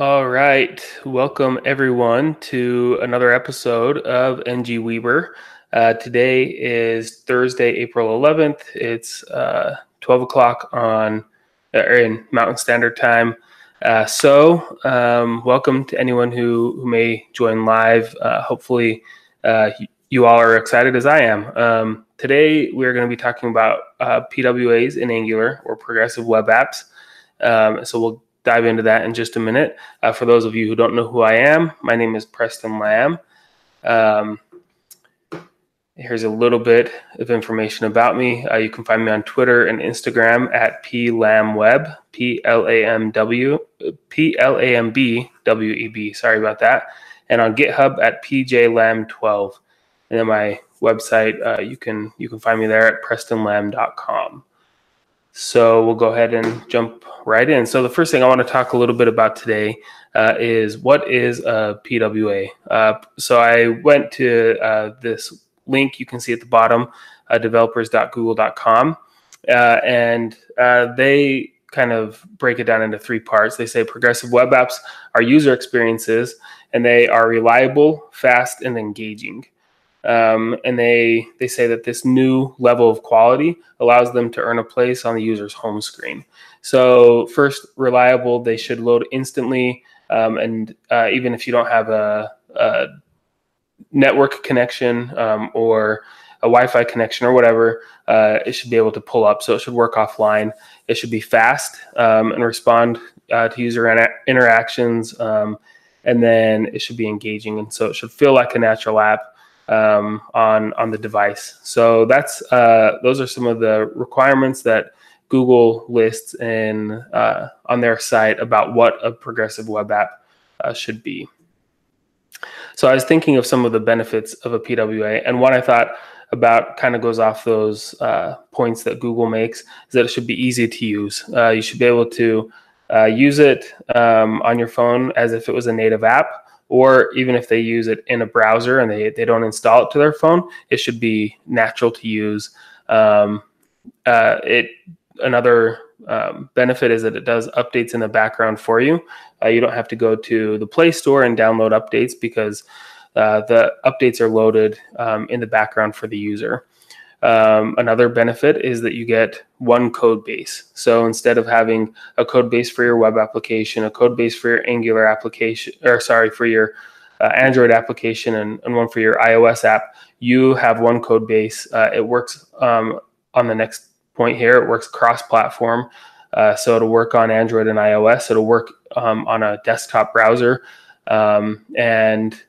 All right. Welcome, everyone, to another episode of NG Weber. Uh, today is Thursday, April 11th. It's uh, 12 o'clock on uh, in Mountain Standard Time. Uh, so, um, welcome to anyone who, who may join live. Uh, hopefully, uh, you all are excited as I am. Um, today, we're going to be talking about PWAs in Angular or progressive web apps. Um, so, we'll dive into that in just a minute. Uh, for those of you who don't know who I am, my name is Preston Lamb. Um, here's a little bit of information about me. Uh, you can find me on Twitter and Instagram at plambweb, P L A M W, P L A M B W E B. Sorry about that. And on GitHub at pjlamb12. And then my website, uh, you can you can find me there at prestonlamb.com. So we'll go ahead and jump right in. So the first thing I want to talk a little bit about today uh, is what is a PWA. Uh, so I went to uh, this link you can see at the bottom, uh, developers.google.com, uh, and uh, they kind of break it down into three parts. They say progressive web apps are user experiences, and they are reliable, fast, and engaging. Um, and they they say that this new level of quality allows them to earn a place on the user's home screen. So first, reliable. They should load instantly, um, and uh, even if you don't have a, a network connection um, or a Wi-Fi connection or whatever, uh, it should be able to pull up. So it should work offline. It should be fast um, and respond uh, to user inter- interactions, um, and then it should be engaging. And so it should feel like a natural app um, on on the device. So that's uh, those are some of the requirements that Google lists in uh, on their site about what a progressive web app uh, should be. So I was thinking of some of the benefits of a PWA, and one I thought about kind of goes off those uh, points that Google makes is that it should be easy to use. Uh, you should be able to uh, use it um, on your phone as if it was a native app or even if they use it in a browser and they, they don't install it to their phone, it should be natural to use. Um, uh, it another um, benefit is that it does updates in the background for you. Uh, you don't have to go to the Play Store and download updates because uh, the updates are loaded um, in the background for the user. Um, another benefit is that you get one code base. So instead of having a code base for your web application, a code base for your Angular application, or sorry, for your uh, Android application, and, and, one for your iOS app, you have one code base. Uh, it works um, on the next point here. It works cross-platform, uh, so it'll work on Android and iOS. It'll work um, on a desktop browser, um, and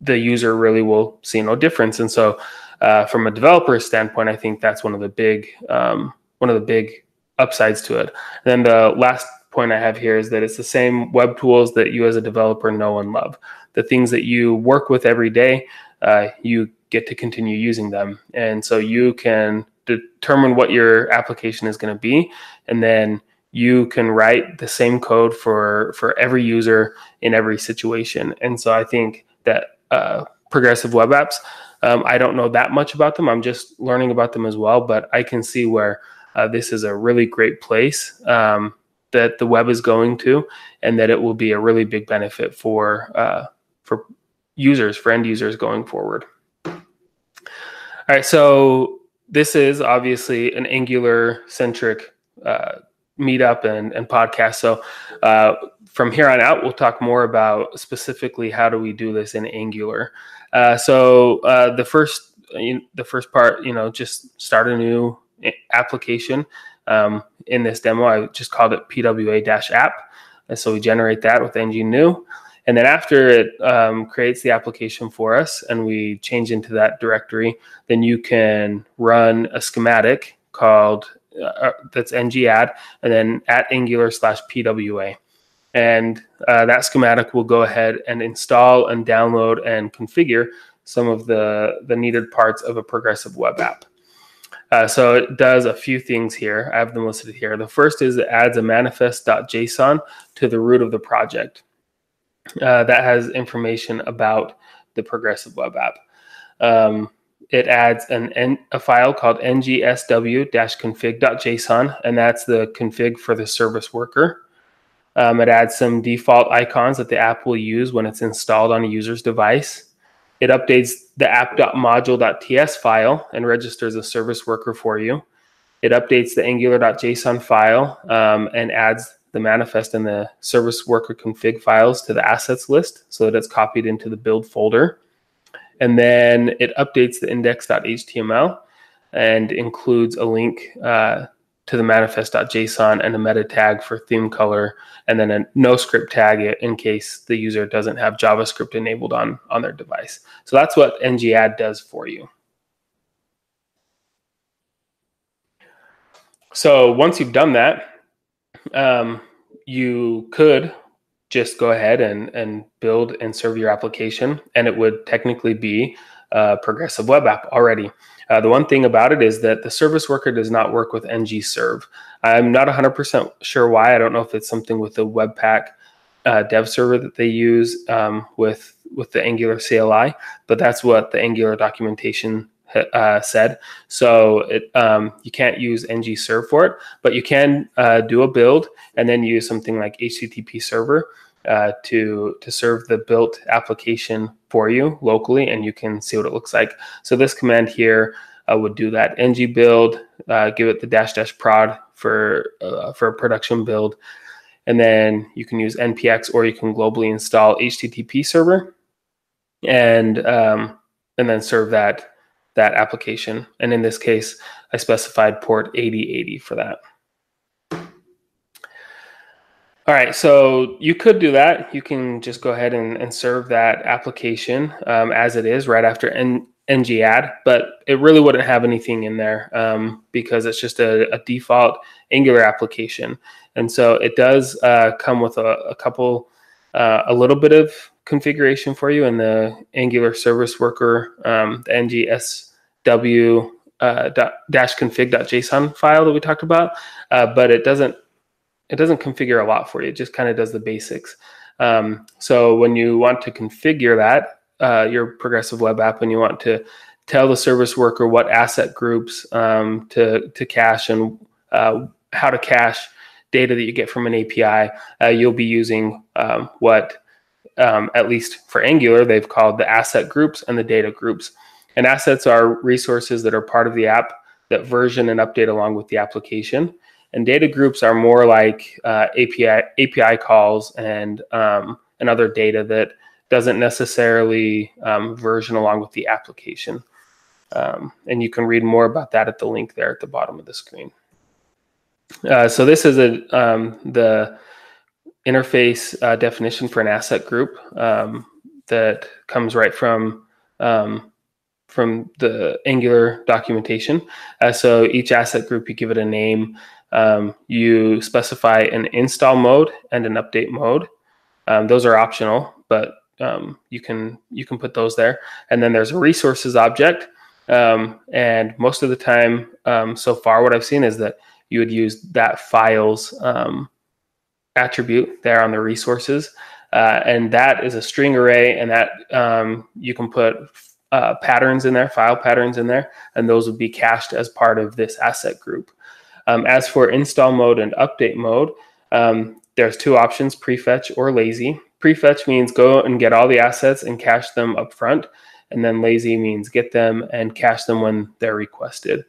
the user really will see no difference. And so uh, from a developer standpoint, I think that's one of the big um, one of the big upsides to it. And then the last point I have here is that it's the same web tools that you as a developer know and love. The things that you work with every day, uh, you get to continue using them, and so you can determine what your application is going to be, and then you can write the same code for for every user in every situation. And so I think that uh, progressive web apps um, I don't know that much about them. I'm just learning about them as well, but I can see where uh, this is a really great place um, that the web is going to, and that it will be a really big benefit for uh, for users, for end users going forward. All right, so this is obviously an Angular centric uh, meetup and, and podcast. So uh, from here on out, we'll talk more about specifically how do we do this in Angular. Uh, so uh, the first the first part, you know, just start a new application. Um, in this demo, I just called it PWA-app. And so we generate that with ng new. And then after it um, creates the application for us and we change into that directory, then you can run a schematic called uh, uh that's ng add and then at angular slash PWA and uh, that schematic will go ahead and install and download and configure some of the, the needed parts of a progressive web app. Uh, so it does a few things here. I have them listed here. The first is it adds a manifest.json to the root of the project. Uh, that has information about the progressive web app. Um, it adds an, a file called ngsw-config.json, and that's the config for the service worker. Um, it adds some default icons that the app will use when it's installed on a user's device. It updates the app.module.ts file and registers a service worker for you. It updates the angular.json file um, and adds the manifest and the service worker config files to the assets list so that it's copied into the build folder. And then it updates the index.html and includes a link uh, to the manifest.json and a meta tag for theme color, and then a no script tag in case the user doesn't have JavaScript enabled on, on their device. So that's what ng-add does for you. So once you've done that, um, you could just go ahead and, and build and serve your application, and it would technically be a progressive web app already. Uh, the one thing about it is that the service worker does not work with ng serve. I'm not 100% sure why. I don't know if it's something with the Webpack uh, dev server that they use um, with with the Angular CLI, but that's what the Angular documentation uh, said. So it, um, you can't use ng serve for it, but you can uh, do a build and then use something like HTTP server uh, to to serve the built application for you locally, and you can see what it looks like. So this command here uh, would do that ng build, uh, give it the dash dash prod for uh, for a production build, and then you can use npx or you can globally install HTTP server, and um, and then serve that that application. And in this case, I specified port 8080 for that. All right, so you could do that. You can just go ahead and, and serve that application um, as it is right after N- ng-add, but it really wouldn't have anything in there um, because it's just a, a, default Angular application. And so it does uh, come with a, a couple, uh, a little bit of configuration for you in the Angular service worker, um, the ngsw uh, config.json file that we talked about, uh, but it doesn't it doesn't configure a lot for you. It just kind of does the basics. Um, so when you want to configure that, uh, your progressive web app, and you want to tell the service worker what asset groups um, to to cache and uh, how to cache data that you get from an API, uh, you'll be using um, what, um, at least for Angular, they've called the asset groups and the data groups. And assets are resources that are part of the app that version and update along with the application. And data groups are more like uh, API API calls and um, and other data that doesn't necessarily um, version along with the application. Um, and you can read more about that at the link there at the bottom of the screen. Uh, so this is a um, the interface uh, definition for an asset group um, that comes right from um, from the Angular documentation. Uh, so each asset group, you give it a name, um, you specify an install mode and an update mode. Um, those are optional, but um, you can you can put those there. And then there's a resources object. Um, and most of the time, um, so far, what I've seen is that you would use that files um, attribute there on the resources, uh, and that is a string array, and that you can put uh, patterns in there, file patterns in there, and those would be cached as part of this asset group. Um, as for install mode and update mode, um, there's two options, prefetch or lazy. Prefetch means go and get all the assets and cache them up front. And then lazy means get them and cache them when they're requested.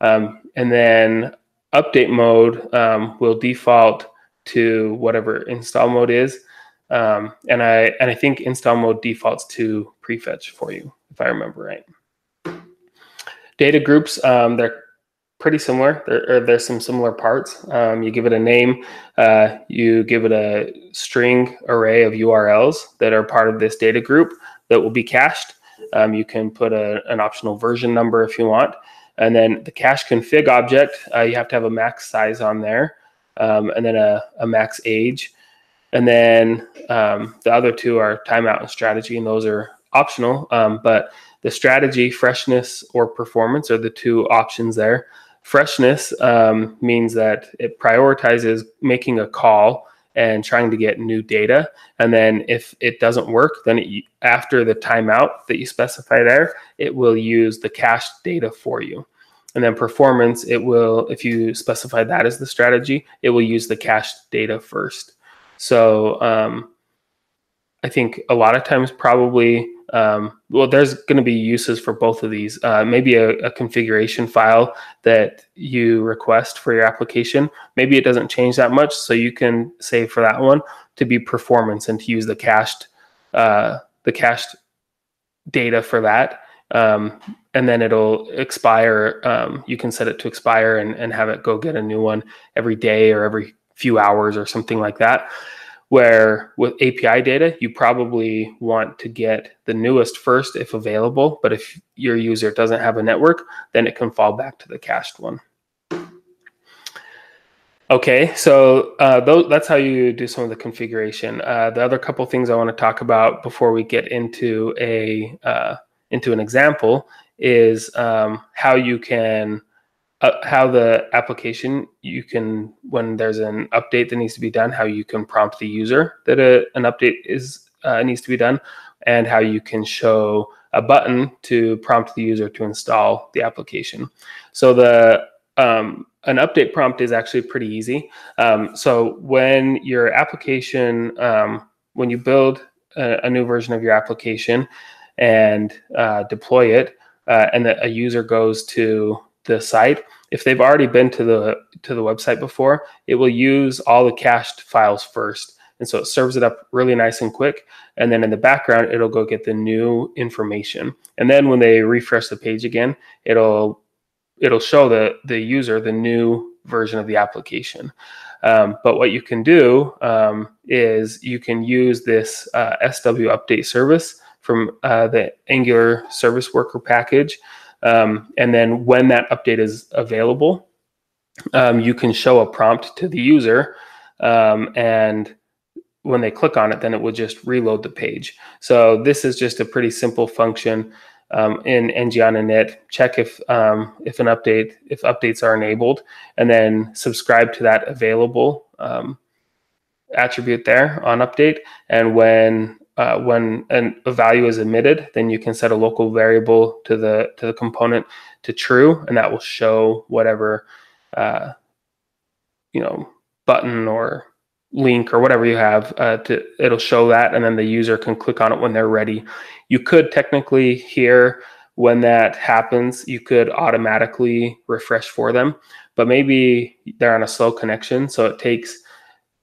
Um, and then update mode um, will default to whatever install mode is. Um, and I and I think install mode defaults to prefetch for you, if I remember right. Data groups, um, they're pretty similar. There, there's some similar parts. Um, you give it a name, uh, you give it a string array of URLs that are part of this data group that will be cached. Um, you can put a, an optional version number if you want. And then the cache config object, uh, you have to have a max size on there, um, and then a, a, max age. And then um, the other two are timeout and strategy, and those are optional. Um, but the strategy, freshness, or performance are the two options there. Freshness um, means that it prioritizes making a call and trying to get new data. And then if it doesn't work, then it, after the timeout that you specify there, it will use the cached data for you. And then performance, it will, if you specify that as the strategy, it will use the cached data first. So um, I think a lot of times probably um, well, there's going to be uses for both of these. Uh, maybe a, a, configuration file that you request for your application. Maybe it doesn't change that much, so you can say for that one to be performance and to use the cached uh, the cached data for that. Um, and then it'll expire. Um, you can set it to expire and, and have it go get a new one every day or every few hours or something like that where with API data, you probably want to get the newest first if available. But if your user doesn't have a network, then it can fall back to the cached one. Okay, so uh, those, that's how you do some of the configuration. Uh, the other couple things I want to talk about before we get into a uh, into an example is um, how you can uh, how the application you can when there's an update that needs to be done how you can prompt the user that a, an update is uh, needs to be done and how you can show a button to prompt the user to install the application. So the um, an update prompt is actually pretty easy. Um, so when your application um, when you build a, a, new version of your application and uh, deploy it uh, and that a user goes to the site, if they've already been to the to the website before, it will use all the cached files first. And so it serves it up really nice and quick. And then in the background, it'll go get the new information. And then when they refresh the page again, it'll it'll show the the user the new version of the application. Um, but what you can do um, is you can use this uh, SW update service from uh, the Angular Service Worker package um, and then when that update is available, um, you can show a prompt to the user. Um, and when they click on it, then it will just reload the page. So this is just a pretty simple function um, in ng on init. Check if um, if an update if updates are enabled, and then subscribe to that available um, attribute there on update. And when uh, when an, a value is emitted, then you can set a local variable to the to the component to true, and that will show whatever uh, you know button or link or whatever you have. Uh, to it'll show that, and then the user can click on it when they're ready. You could technically here when that happens, you could automatically refresh for them, but maybe they're on a slow connection, so it takes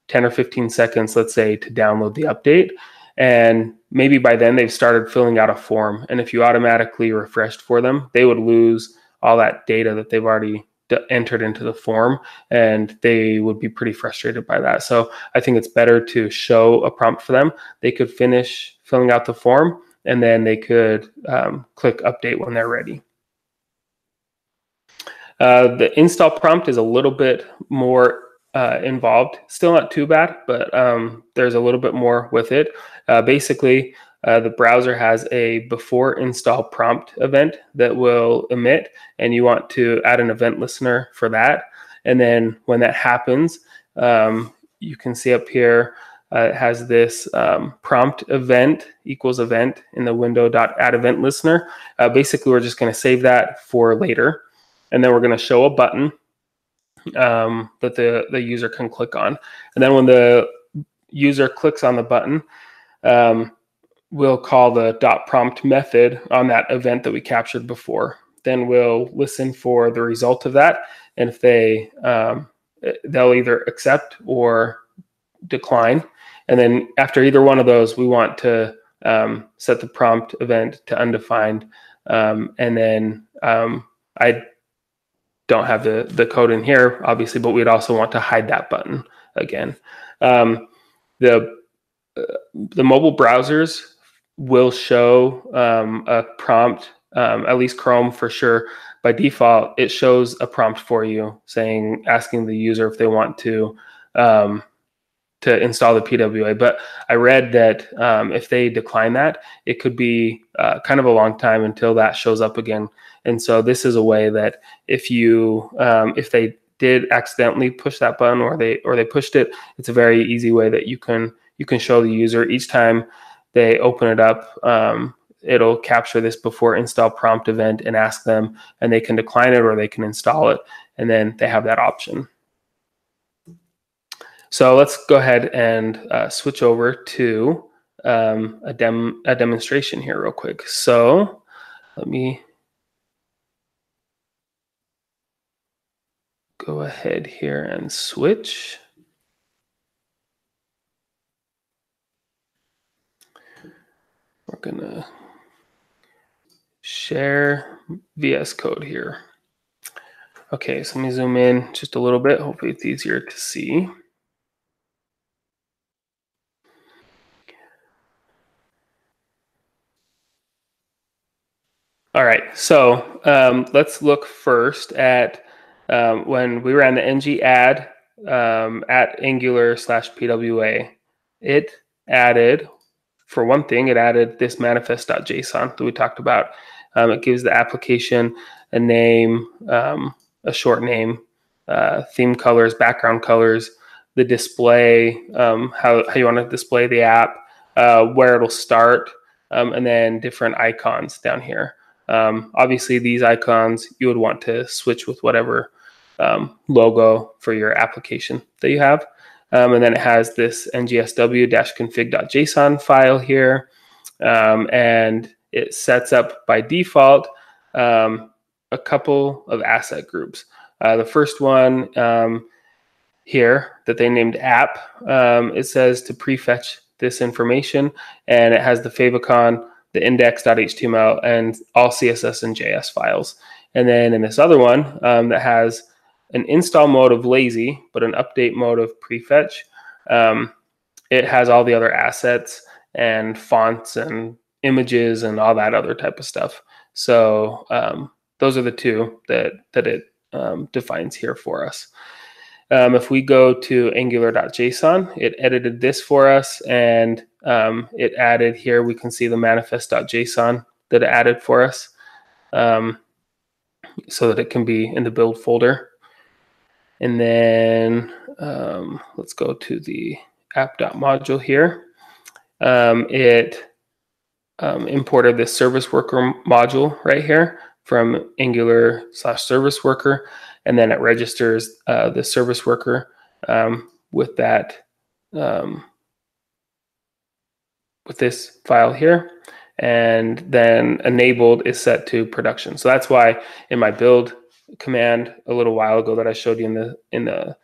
10 or 15 seconds, let's say, to download the update and maybe by then they've started filling out a form. And if you automatically refreshed for them they would lose all that data that they've already d- entered into the form and they would be pretty frustrated by that. So i think it's better to show a prompt for them. They could finish filling out the form and then they could um, click update when they're ready. Uh, the install prompt is a little bit more uh, involved. Still not too bad, but um, there's a little bit more with it. Uh, basically, uh, the browser has a before install prompt event that will emit, and you want to add an event listener for that. And then when that happens, um, you can see up here uh, it has this um, prompt event equals event in the window dot add event listener. Uh, basically, we're just going to save that for later, and then we're going to show a button um, that the, the user can click on. And then when the user clicks on the button, um, we'll call the dot prompt method on that event that we captured before. Then we'll listen for the result of that. And if they, um, they'll either accept or decline. And then after either one of those, we want to um, set the prompt event to undefined. Um, and then um, I don't have the, the code in here, obviously, but we'd also want to hide that button again. Um, the, uh, the mobile browsers will show um, a prompt, um, at least Chrome for sure. By default, it shows a prompt for you saying, asking the user if they want to um, to install the PWA. But I read that um, if they decline that, it could be uh, kind of a long time until that shows up again. And so this is a way that if you um, if they did accidentally push that button or they or they pushed it, it's a very easy way that you can you can show the user each time they open it up. Um, it'll capture this before install prompt event and ask them, and they can decline it or they can install it, and then they have that option. So let's go ahead and uh, switch over to um, a, dem a demonstration here real quick. So let me go ahead here and switch. We're gonna share VS Code here. Okay, so let me zoom in just a little bit. Hopefully it's easier to see. All right, so um, let's look first at um, when we ran the ng add um, at Angular slash PWA. It added, for one thing, it added this manifest.json that we talked about. Um, it gives the application a name, um, a short name, uh, theme colors, background colors, the display, um, how, how you want to display the app, uh, where it'll start, and then different icons down here. Um, obviously, these icons you would want to switch with whatever um, logo for your application that you have. Um, and then it has this ngsw-config.json file here. Um, and it sets up by default um, a couple of asset groups. Uh, the first one um, here that they named app, it says to prefetch this information, and it has the favicon the index.html, and all CSS and JS files. And then in this other one um, that has an install mode of lazy, but an update mode of prefetch, um, it has all the other assets and fonts and images and all that other type of stuff. So um, those are the two that that it um, defines here for us. Um, if we go to angular.json, it edited this for us and um, it added here, we can see the manifest.json that it added for us um, so that it can be in the build folder. And then um, let's go to the app.module here. Um, it um, imported this service worker module right here from Angular slash service worker and then it registers uh, the service worker um, with that with this file here and then enabled is set to production so that's why in my build command a little while ago that i showed you in the in the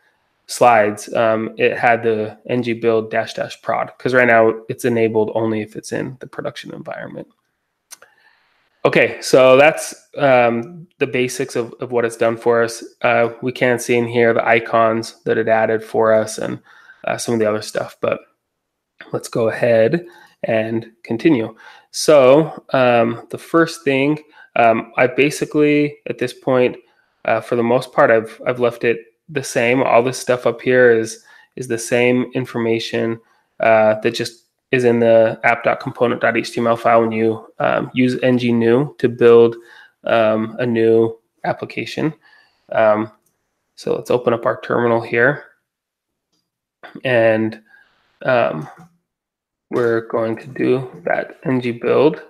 slides um, it had the ng build dash dash prod because right now it's enabled only if it's in the production environment Okay, so that's um, the basics of, of what it's done for us. Uh, we can see in here the icons that it added for us and uh, some of the other stuff, but let's go ahead and continue. So um, the first thing, um, I basically, at this point, uh, for the most part, I've, I've left it the same. All this stuff up here is, is the same information uh, that just is in the app.component.html file when you um, use ng new to build um, a new application. Um, so let's open up our terminal here. And um, we're going to do that ng build.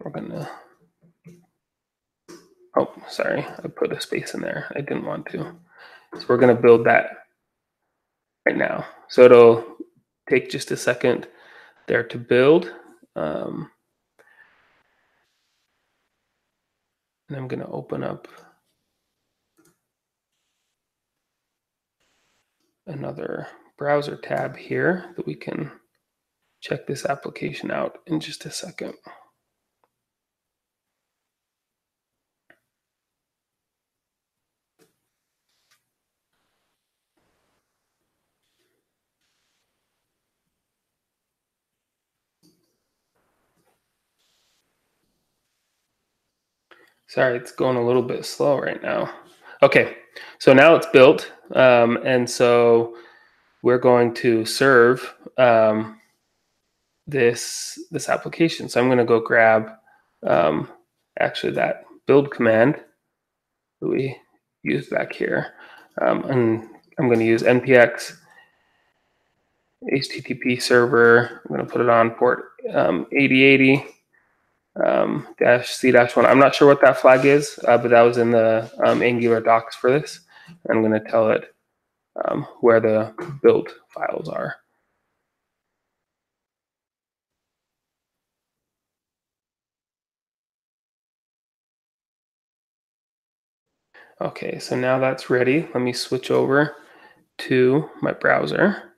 We're going to, oh, sorry, I put a space in there. I didn't want to. So we're going to build that right now. So it'll take just a second there to build. Um, and I'm going to open up another browser tab here that we can check this application out in just a second. Sorry, it's going a little bit slow right now. Okay, so now it's built. Um, and so we're going to serve um, this, this application. So I'm going to go grab um, actually that build command that we use back here. Um, and I'm going to use npx HTTP server. I'm going to put it on port um, 8080 um, dash C dash one. I'm not sure what that flag is, uh, but that was in the um, Angular docs for this. I'm going to tell it um, where the built files are. Okay, so now that's ready. Let me switch over to my browser.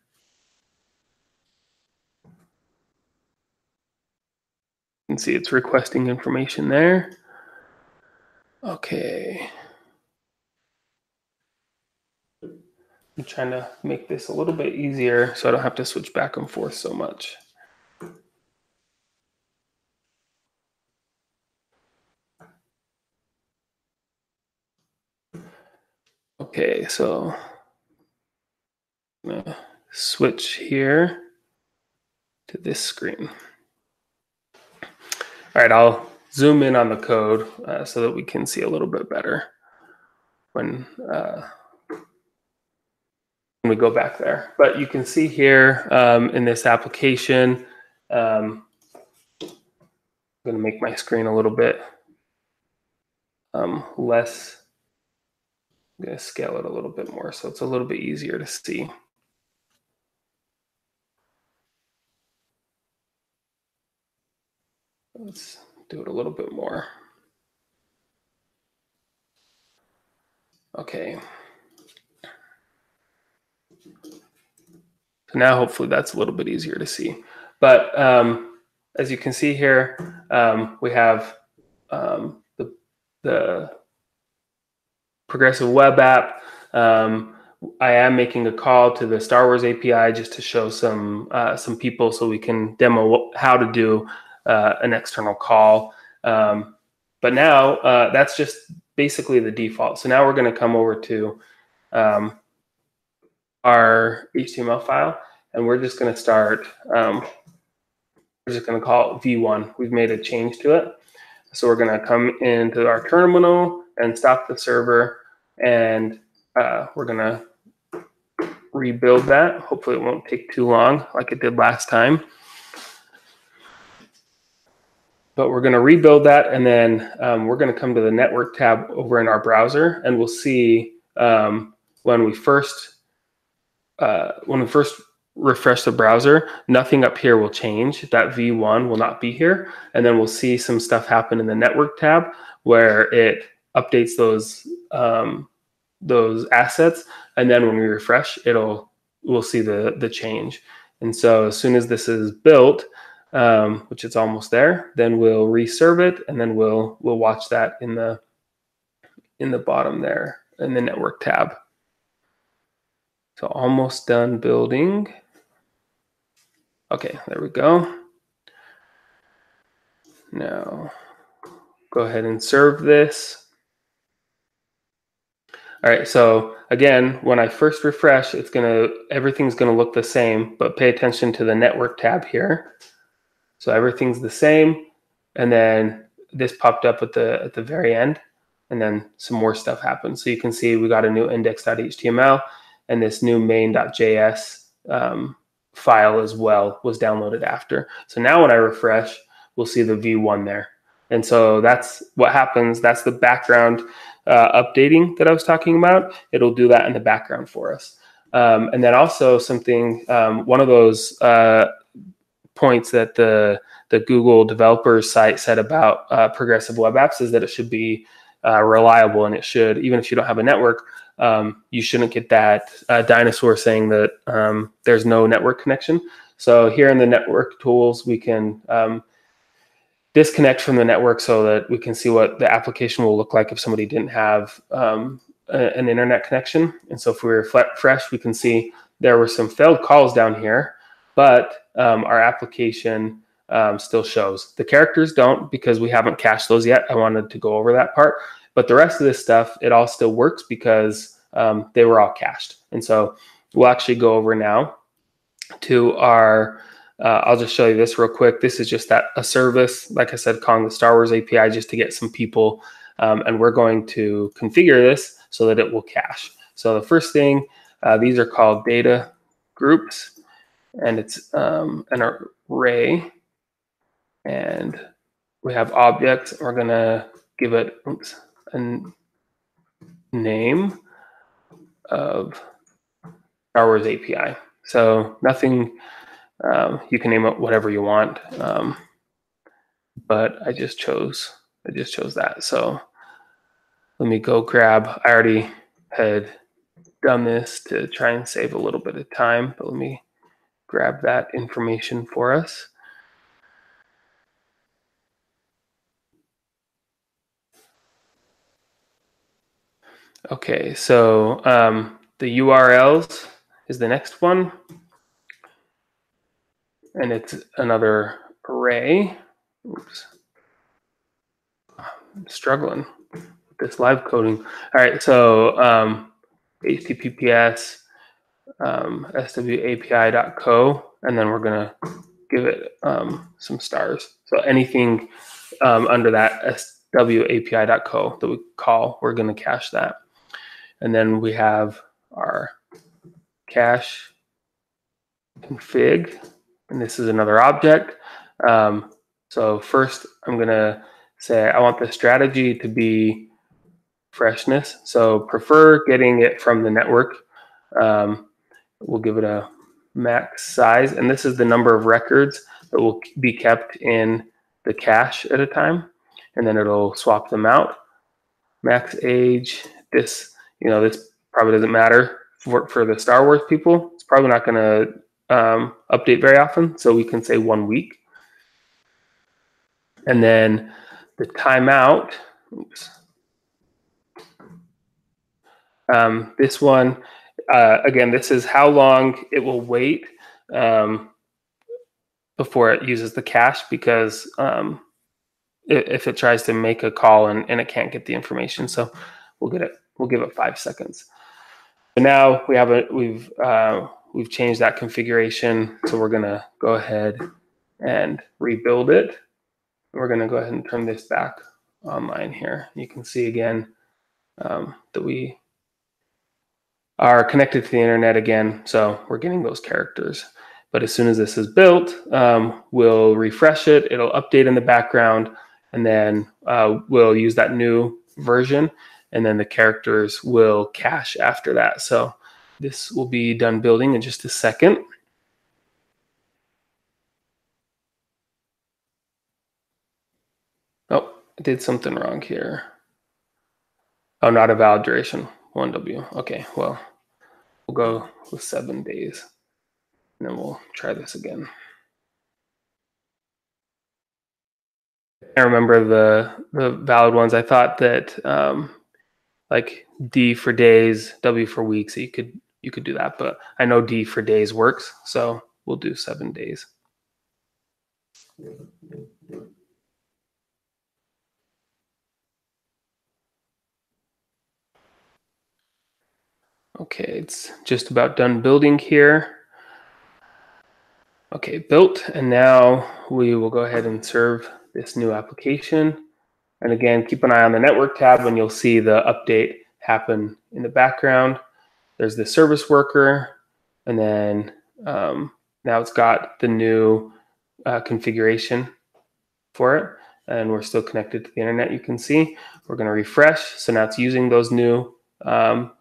You can see it's requesting information there. Okay. I'm trying to make this a little bit easier so I don't have to switch back and forth so much. Okay, so I'm gonna switch here to this screen. All right, I'll zoom in on the code uh, so that we can see a little bit better when, uh, we go back there. But you can see here um, in this application, um, I'm going to make my screen a little bit um, less. I'm going to scale it a little bit more so it's a little bit easier to see. Let's do it a little bit more. Okay. So now hopefully that's a little bit easier to see. But um, as you can see here, um, we have um, the, the progressive web app. Um, I am making a call to the Star Wars API just to show some uh, some people so we can demo how to do uh, an external call. Um, but now uh, that's just basically the default. So now we're going to come over to um, our HTML file and we're just going to start, um, we're just going to call it V1. We've made a change to it. So we're going to come into our terminal and stop the server and uh, we're to rebuild that. Hopefully it won't take too long like it did last time. But we're to rebuild that and then um, we're to come to the network tab over in our browser and we'll see um, when we first uh, when we first refresh the browser nothing up here will change. That v1 will not be here. And then we'll see some stuff happen in the network tab where it updates those um, those assets and then when we refresh it'll we'll see the the change and so as soon as this is built um, which it's almost there. Then we'll reserve it, and then we'll we'll watch that in the in the bottom there in the network tab. So almost done building. Okay, there we go. Now go ahead and serve this. All right, so again, when I first refresh, it's gonna everything's gonna look the same, but pay attention to the network tab here. So everything's the same. And then this popped up at the at the very end, and then some more stuff happened. So you can see we got a new index.html and this new main.js um, file as well was downloaded after. So now when I refresh, we'll see the v1 there. And so that's what happens. That's the background uh, updating that I was talking about. It'll do that in the background for us. Um, and then also something, um, one of those uh, points that the the Google developers site said about uh, progressive web apps is that it should be uh, reliable and it should even if you don't have a network um, you shouldn't get that uh, dinosaur saying that um, there's no network connection so here in the network tools we can um, disconnect from the network so that we can see what the application will look like if somebody didn't have um, a, an internet connection and so if we were fresh we can see there were some failed calls down here but um, our application um, still shows. The characters don't because we haven't cached those yet. I wanted to go over that part. But the rest of this stuff, it all still works because um, they were all cached. And so we'll actually go over now to our, uh, I'll just show you this real quick. This is just that a service, like I said, calling the Star Wars API just to get some people. Um, and we're going to configure this so that it will cache. So the first thing, uh, these are called data groups and it's um, an array. And we have objects. We're going to give it oops, a name of Star Wars API. So nothing, um, you can name it whatever you want. Um, but I just chose, I just chose that. So let me go grab, I already had done this to try and save a little bit of time, but let me grab that information for us. Okay, so um, the URLs is the next one. And it's another array. Oops. I'm struggling with this live coding. All right, so um, HTTPS um, swapi.co, and then we're going to give it um, some stars. So anything um, under that swapi.co that we call, we're going to cache that. And then we have our cache config, and this is another object. Um, so first I'm going to say I want the strategy to be freshness. So prefer getting it from the network. Um, we'll give it a max size, and this is the number of records that will be kept in the cache at a time, and then it'll swap them out. Max age, this you know, this probably doesn't matter for, for the Star Wars people. It's probably not going to um, update very often. So we can say one week. And then the timeout, oops. Um, this one, uh, again, this is how long it will wait um, before it uses the cache because um, if it tries to make a call and, and it can't get the information. So we'll get it We'll give it five seconds. But now we have a we've uh, we've changed that configuration, so we're gonna go ahead and rebuild it. We're gonna go ahead and turn this back online here. You can see again um, that we are connected to the internet again, so we're getting those characters. But as soon as this is built, um, we'll refresh it. It'll update in the background, and then uh, we'll use that new version and then the characters will cache after that. So this will be done building in just a second. Oh, I did something wrong here. Oh, not a valid duration, 1W. Okay, well, we'll go with seven days. And then we'll try this again. I remember the the valid ones. I thought that um, like D for days, W for weeks. So you could you could do that, but I know D for days works, so we'll do seven days. Okay, it's just about done building here. Okay, built, and now we will go ahead and serve this new application. And again, keep an eye on the network tab and you'll see the update happen in the background. There's the service worker, and then um, now it's got the new uh, configuration for it. And we're still connected to the internet. You can see we're going to refresh. So now it's using those new um,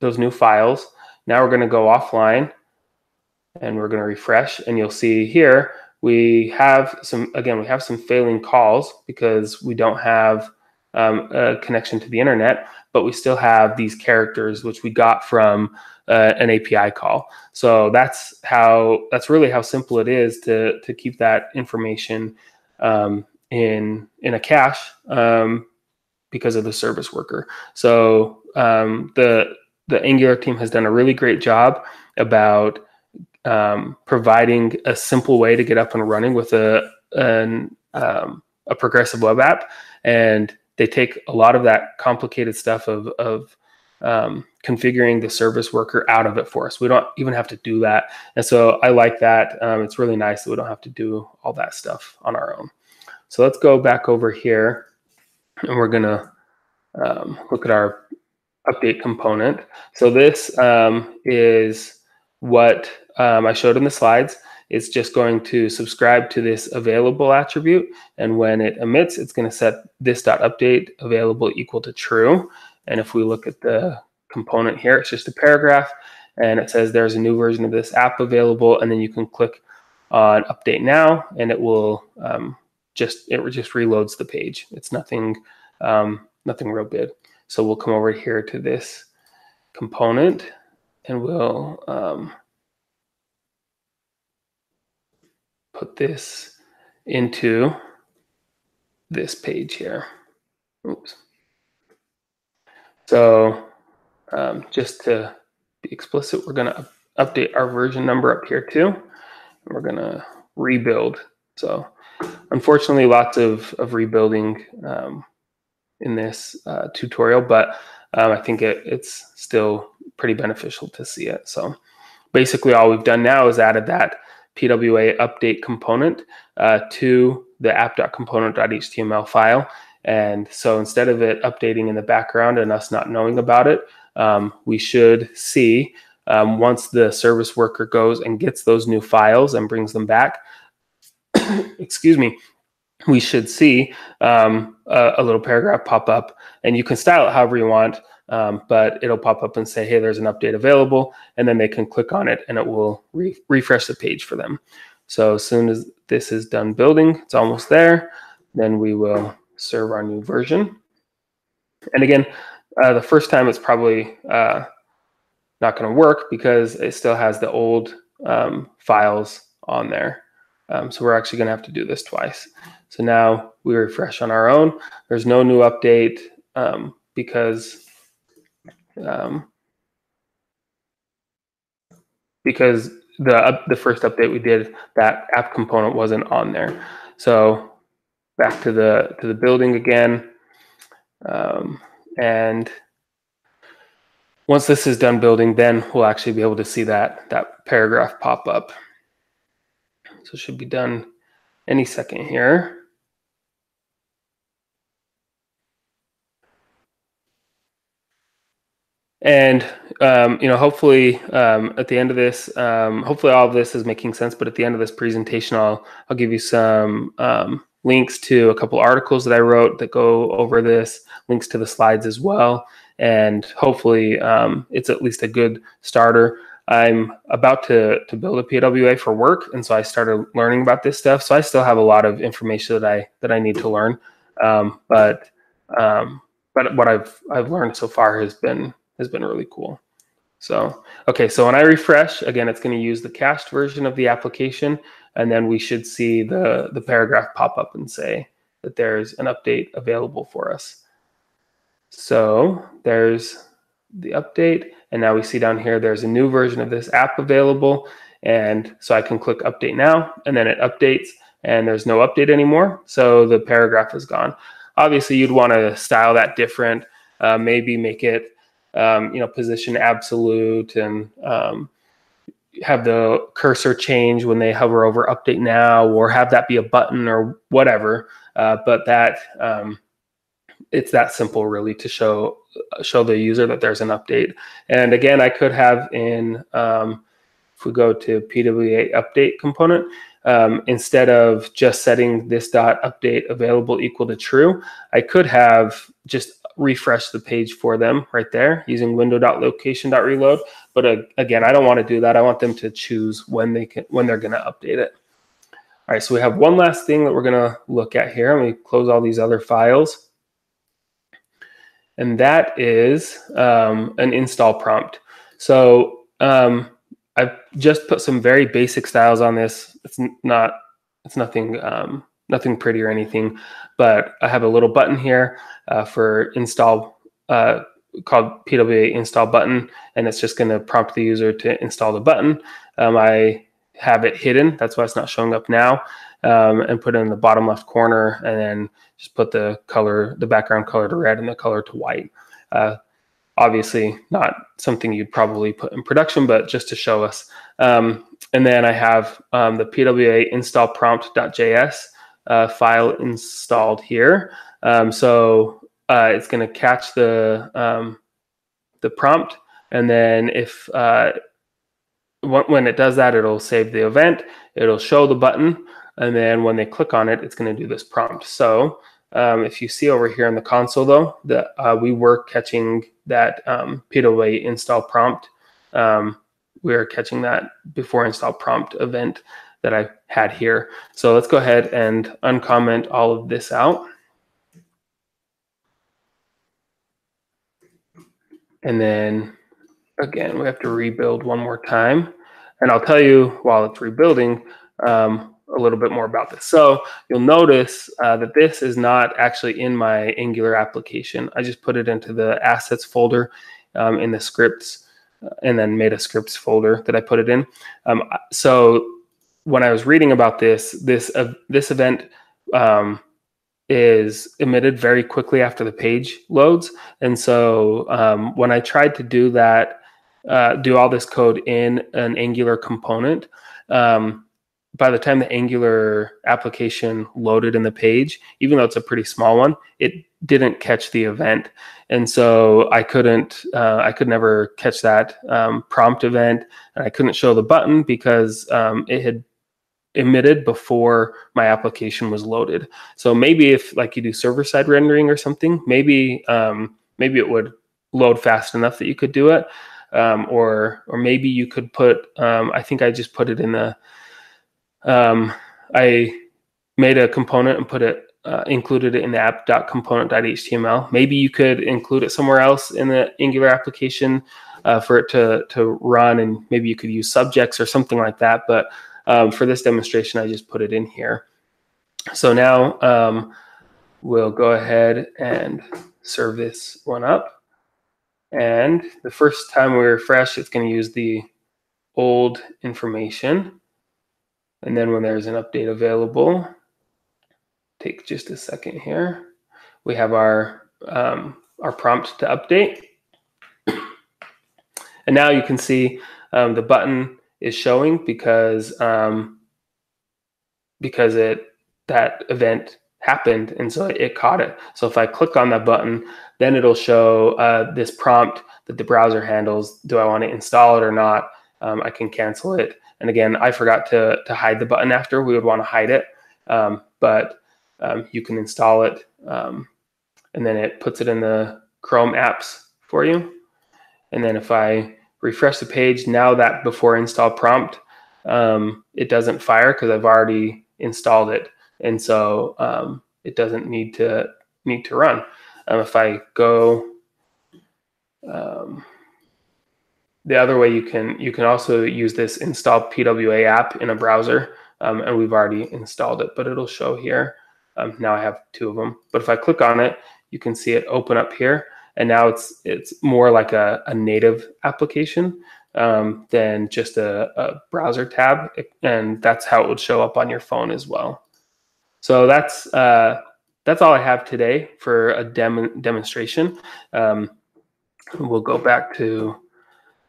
those new files. Now we're going to go offline, and we're going to refresh. And you'll see here we have some, again, we have some failing calls because we don't have um, a connection to the internet, but we still have these characters which we got from uh, an API call. So that's how, that's really how simple it is to, to keep that information um, in, in a cache um, because of the service worker. So um, the, the Angular team has done a really great job about um, providing a simple way to get up and running with a an, um, a progressive web app, and they take a lot of that complicated stuff of of um, configuring the service worker out of it for us. We don't even have to do that, and so I like that. Um, it's really nice that we don't have to do all that stuff on our own. So let's go back over here, and we're gonna um, look at our update component. So this um, is what um, I showed in the slides. It's just going to subscribe to this available attribute. And when it emits, it's going to set this dot update available equal to true. And if we look at the component here, it's just a paragraph. and it says there's a new version of this app available, and then you can click on update now, and it will um, just it just reloads the page. It's nothing um, nothing real big. So we'll come over here to this component, and we'll um, put this into this page here. Oops. So um, just to be explicit, we're going to update our version number up here too. And We're going to rebuild. So unfortunately, lots of, of rebuilding um, in this uh, tutorial, but um, I think it, it's still pretty beneficial to see it. So basically all we've done now is added that PWA update component uh, to the app.component.html file. And so instead of it updating in the background and us not knowing about it, um, we should see um, once the service worker goes and gets those new files and brings them back, excuse me, we should see um, a, a, little paragraph pop up and you can style it however you want, um, but it'll pop up and say, hey, there's an update available. And then they can click on it and it will re refresh the page for them. So as soon as this is done building, it's almost there, then we will serve our new version. And again, uh, the first time it's probably uh, not going to work because it still has the old um, files on there. Um, so we're actually going to have to do this twice. So now we refresh on our own. There's no new update um, because um, because the the first update we did that app component wasn't on there. So back to the to the building again, um, and once this is done building, then we'll actually be able to see that that paragraph pop up. So it should be done any second here. And um, you know, hopefully, um, at the end of this, um, hopefully, all of this is making sense. But at the end of this presentation, I'll I'll give you some um, links to a couple articles that I wrote that go over this, links to the slides as well, and hopefully, um, it's at least a good starter. I'm about to to build a PWA for work, and so I started learning about this stuff. So I still have a lot of information that I that I need to learn, um, but but what I've I've learned so far has been has been really cool. So, okay, so when I refresh, again, it's going to use the cached version of the application, and then we should see the, the paragraph pop up and say that there's an update available for us. So there's the update, and now we see down here there's a new version of this app available, and so I can click update now, and then it updates, and there's no update anymore, so the paragraph is gone. Obviously, you'd want to style that different, uh, maybe make it um, you know, position absolute and um, have the cursor change when they hover over update now or have that be a button or whatever. Uh, but that um, it's that simple really to show show the user that there's an update. And again, I could have in um, if we go to PWA update component, um, instead of just setting this dot update available equal to true, I could have just refresh the page for them right there using window.location.reload. But uh, again, I don't want to do that. I want them to choose when they can when they're going to update it. All right, so we have one last thing that we're going to look at here. Let me close all these other files. And that is um, an install prompt. So um, I've just put some very basic styles on this. It's not, it's nothing um, nothing pretty or anything, but I have a little button here uh, for install uh, called PWA install button, and it's just going to prompt the user to install the button. Um, I have it hidden, that's why it's not showing up now, um, and put it in the bottom left corner, and then just put the color, the background color to red and the color to white. Uh, obviously, not something you'd probably put in production, but just to show us. Um, and then I have um, the PWA install prompt.js uh, file installed here. Um, so uh, it's going to catch the um, the prompt, and then if uh, when it does that, it'll save the event. It'll show the button, and then when they click on it, it's going to do this prompt. So um, if you see over here in the console, though, that uh, we were catching that um, PWA install prompt um, we're catching that before install prompt event that I had here. So let's go ahead and uncomment all of this out. And then again, we have to rebuild one more time. And I'll tell you while it's rebuilding um, a little bit more about this. So you'll notice uh, that this is not actually in my Angular application. I just put it into the assets folder um, in the scripts uh, and then made a scripts folder that I put it in. Um, so when I was reading about this, this uh, this event um, is emitted very quickly after the page loads, and so um, when I tried to do that, uh, do all this code in an Angular component. Um, by the time the Angular application loaded in the page, even though it's a pretty small one, it didn't catch the event, and so I couldn't. Uh, I could never catch that um, prompt event, and I couldn't show the button because um, it had emitted before my application was loaded. So maybe if like you do server side rendering or something, maybe um, maybe it would load fast enough that you could do it, um, or or maybe you could put. Um, I think I just put it in the. Um, I made a component and put it uh, included it in the app.component.html. Maybe you could include it somewhere else in the Angular application uh, for it to to run, and maybe you could use subjects or something like that. But um, for this demonstration, I just put it in here. So now um, we'll go ahead and serve this one up. And the first time we refresh, it's going to use the old information. And then when there's an update available, take just a second here. We have our um, our prompt to update. And now you can see um, the button is showing because um, because it that event happened and so it caught it. So if I click on that button, then it'll show uh, this prompt that the browser handles. Do I want to install it or not? Um, I can cancel it. And again, I forgot to to hide the button after. We would want to hide it, um, but um, you can install it, um, and then it puts it in the Chrome apps for you. And then if I refresh the page. Now that before install prompt, um, it doesn't fire because I've already installed it, and so um, it doesn't need to need to run. Um, if I go um, the other way, you can you can also use this install PWA app in a browser, um, and we've already installed it, but it'll show here. Um, now I have two of them, but if I click on it, you can see it open up here and now it's it's more like a, a native application um, than just a, a, browser tab, and that's how it would show up on your phone as well. So that's uh, that's all I have today for a dem- demonstration. Um, we'll go back to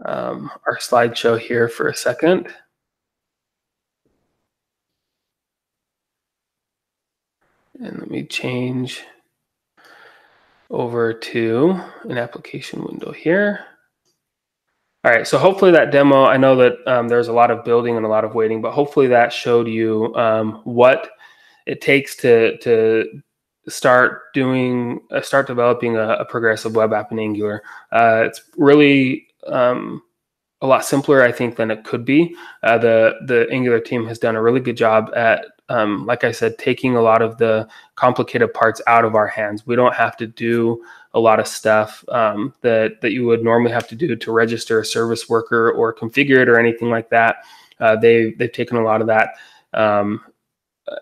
um, our slideshow here for a second. And let me change over to an application window here. All right, so hopefully that demo, I know that um, there's a lot of building and a lot of waiting, but hopefully that showed you um, what it takes to, to start doing, uh, start developing a, a, progressive web app in Angular. Uh, it's really um, a lot simpler, I think, than it could be. Uh, the the Angular team has done a really good job at um, like I said, taking a lot of the complicated parts out of our hands. We don't have to do a lot of stuff um, that that you would normally have to do to register a service worker or configure it or anything like that. Uh, they they've taken a lot of that um,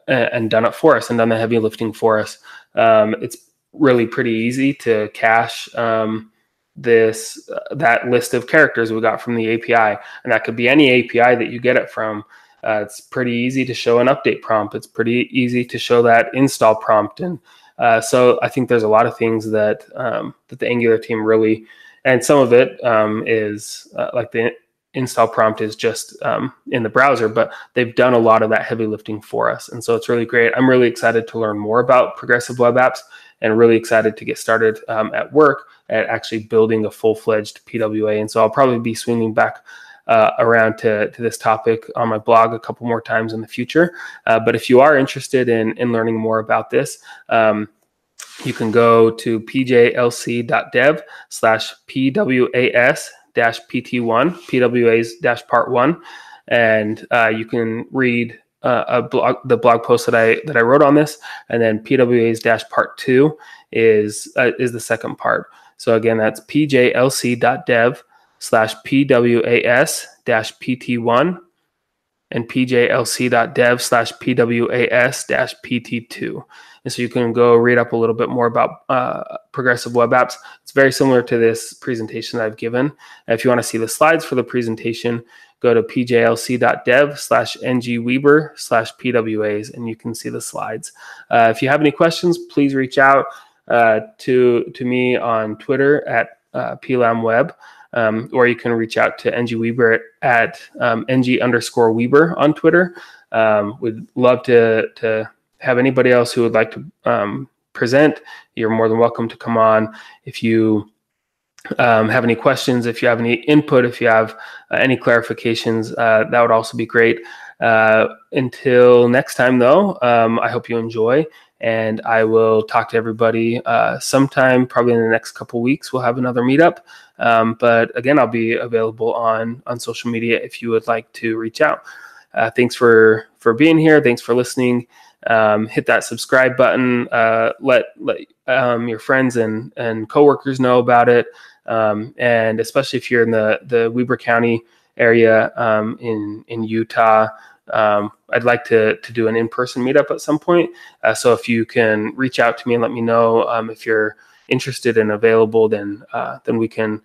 and, and, done it for us and done the heavy lifting for us. Um, it's really pretty easy to cache um, this uh, that list of characters we got from the API, and that could be any API that you get it from. Uh, it's pretty easy to show an update prompt. It's pretty easy to show that install prompt, and uh, so I think there's a lot of things that um, that the Angular team really, and some of it um, is uh, like the install prompt is just um, in the browser, but they've done a lot of that heavy lifting for us, and so it's really great. I'm really excited to learn more about progressive web apps, and really excited to get started um, at work at actually building a full fledged PWA. And so I'll probably be swinging back uh, around to, to this topic on my blog a couple more times in the future. Uh, but if you are interested in, in learning more about this, um, you can go to pjlc.dev slash pwas PT1, PWAs Part 1. And uh, you can read uh, blog, the blog post that I that I wrote on this, and then PWAs Part 2 is uh, is the second part. So again, that's pjlc.dev slash pwas dash pt1 and pjlc.dev slash pwas dash pt2. And so you can go read up a little bit more about uh, progressive web apps. It's very similar to this presentation that I've given. if you want to see the slides for the presentation, go to pjlc.dev slash ngweber slash pwas and you can see the slides. Uh, if you have any questions, please reach out uh, to, to me on Twitter at uh, plambweb. Um, or you can reach out to NG Weber at um, NG underscore Weber on Twitter. Um, we'd love to, to have anybody else who would like to um, present. You're more than welcome to come on. If you um, have any questions, if you have any input, if you have uh, any clarifications, uh, that would also be great. Uh, until next time, though, um, I hope you enjoy and I will talk to everybody uh, sometime, probably in the next couple weeks. We'll have another meetup, um, but again, I'll be available on on social media if you would like to reach out. Uh, thanks for for being here. Thanks for listening. Um, hit that subscribe button. Uh, let let um, your friends and and coworkers know about it, um, and especially if you're in the the Weber County area um, in in Utah um, I'd like to to do an in person meetup at some point. Uh, so if you can reach out to me and let me know um, if you're interested and available, then uh, then we can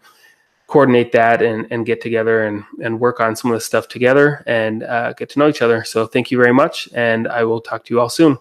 coordinate that and, and get together and, and work on some of the stuff together and uh, get to know each other. So thank you very much, and I will talk to you all soon.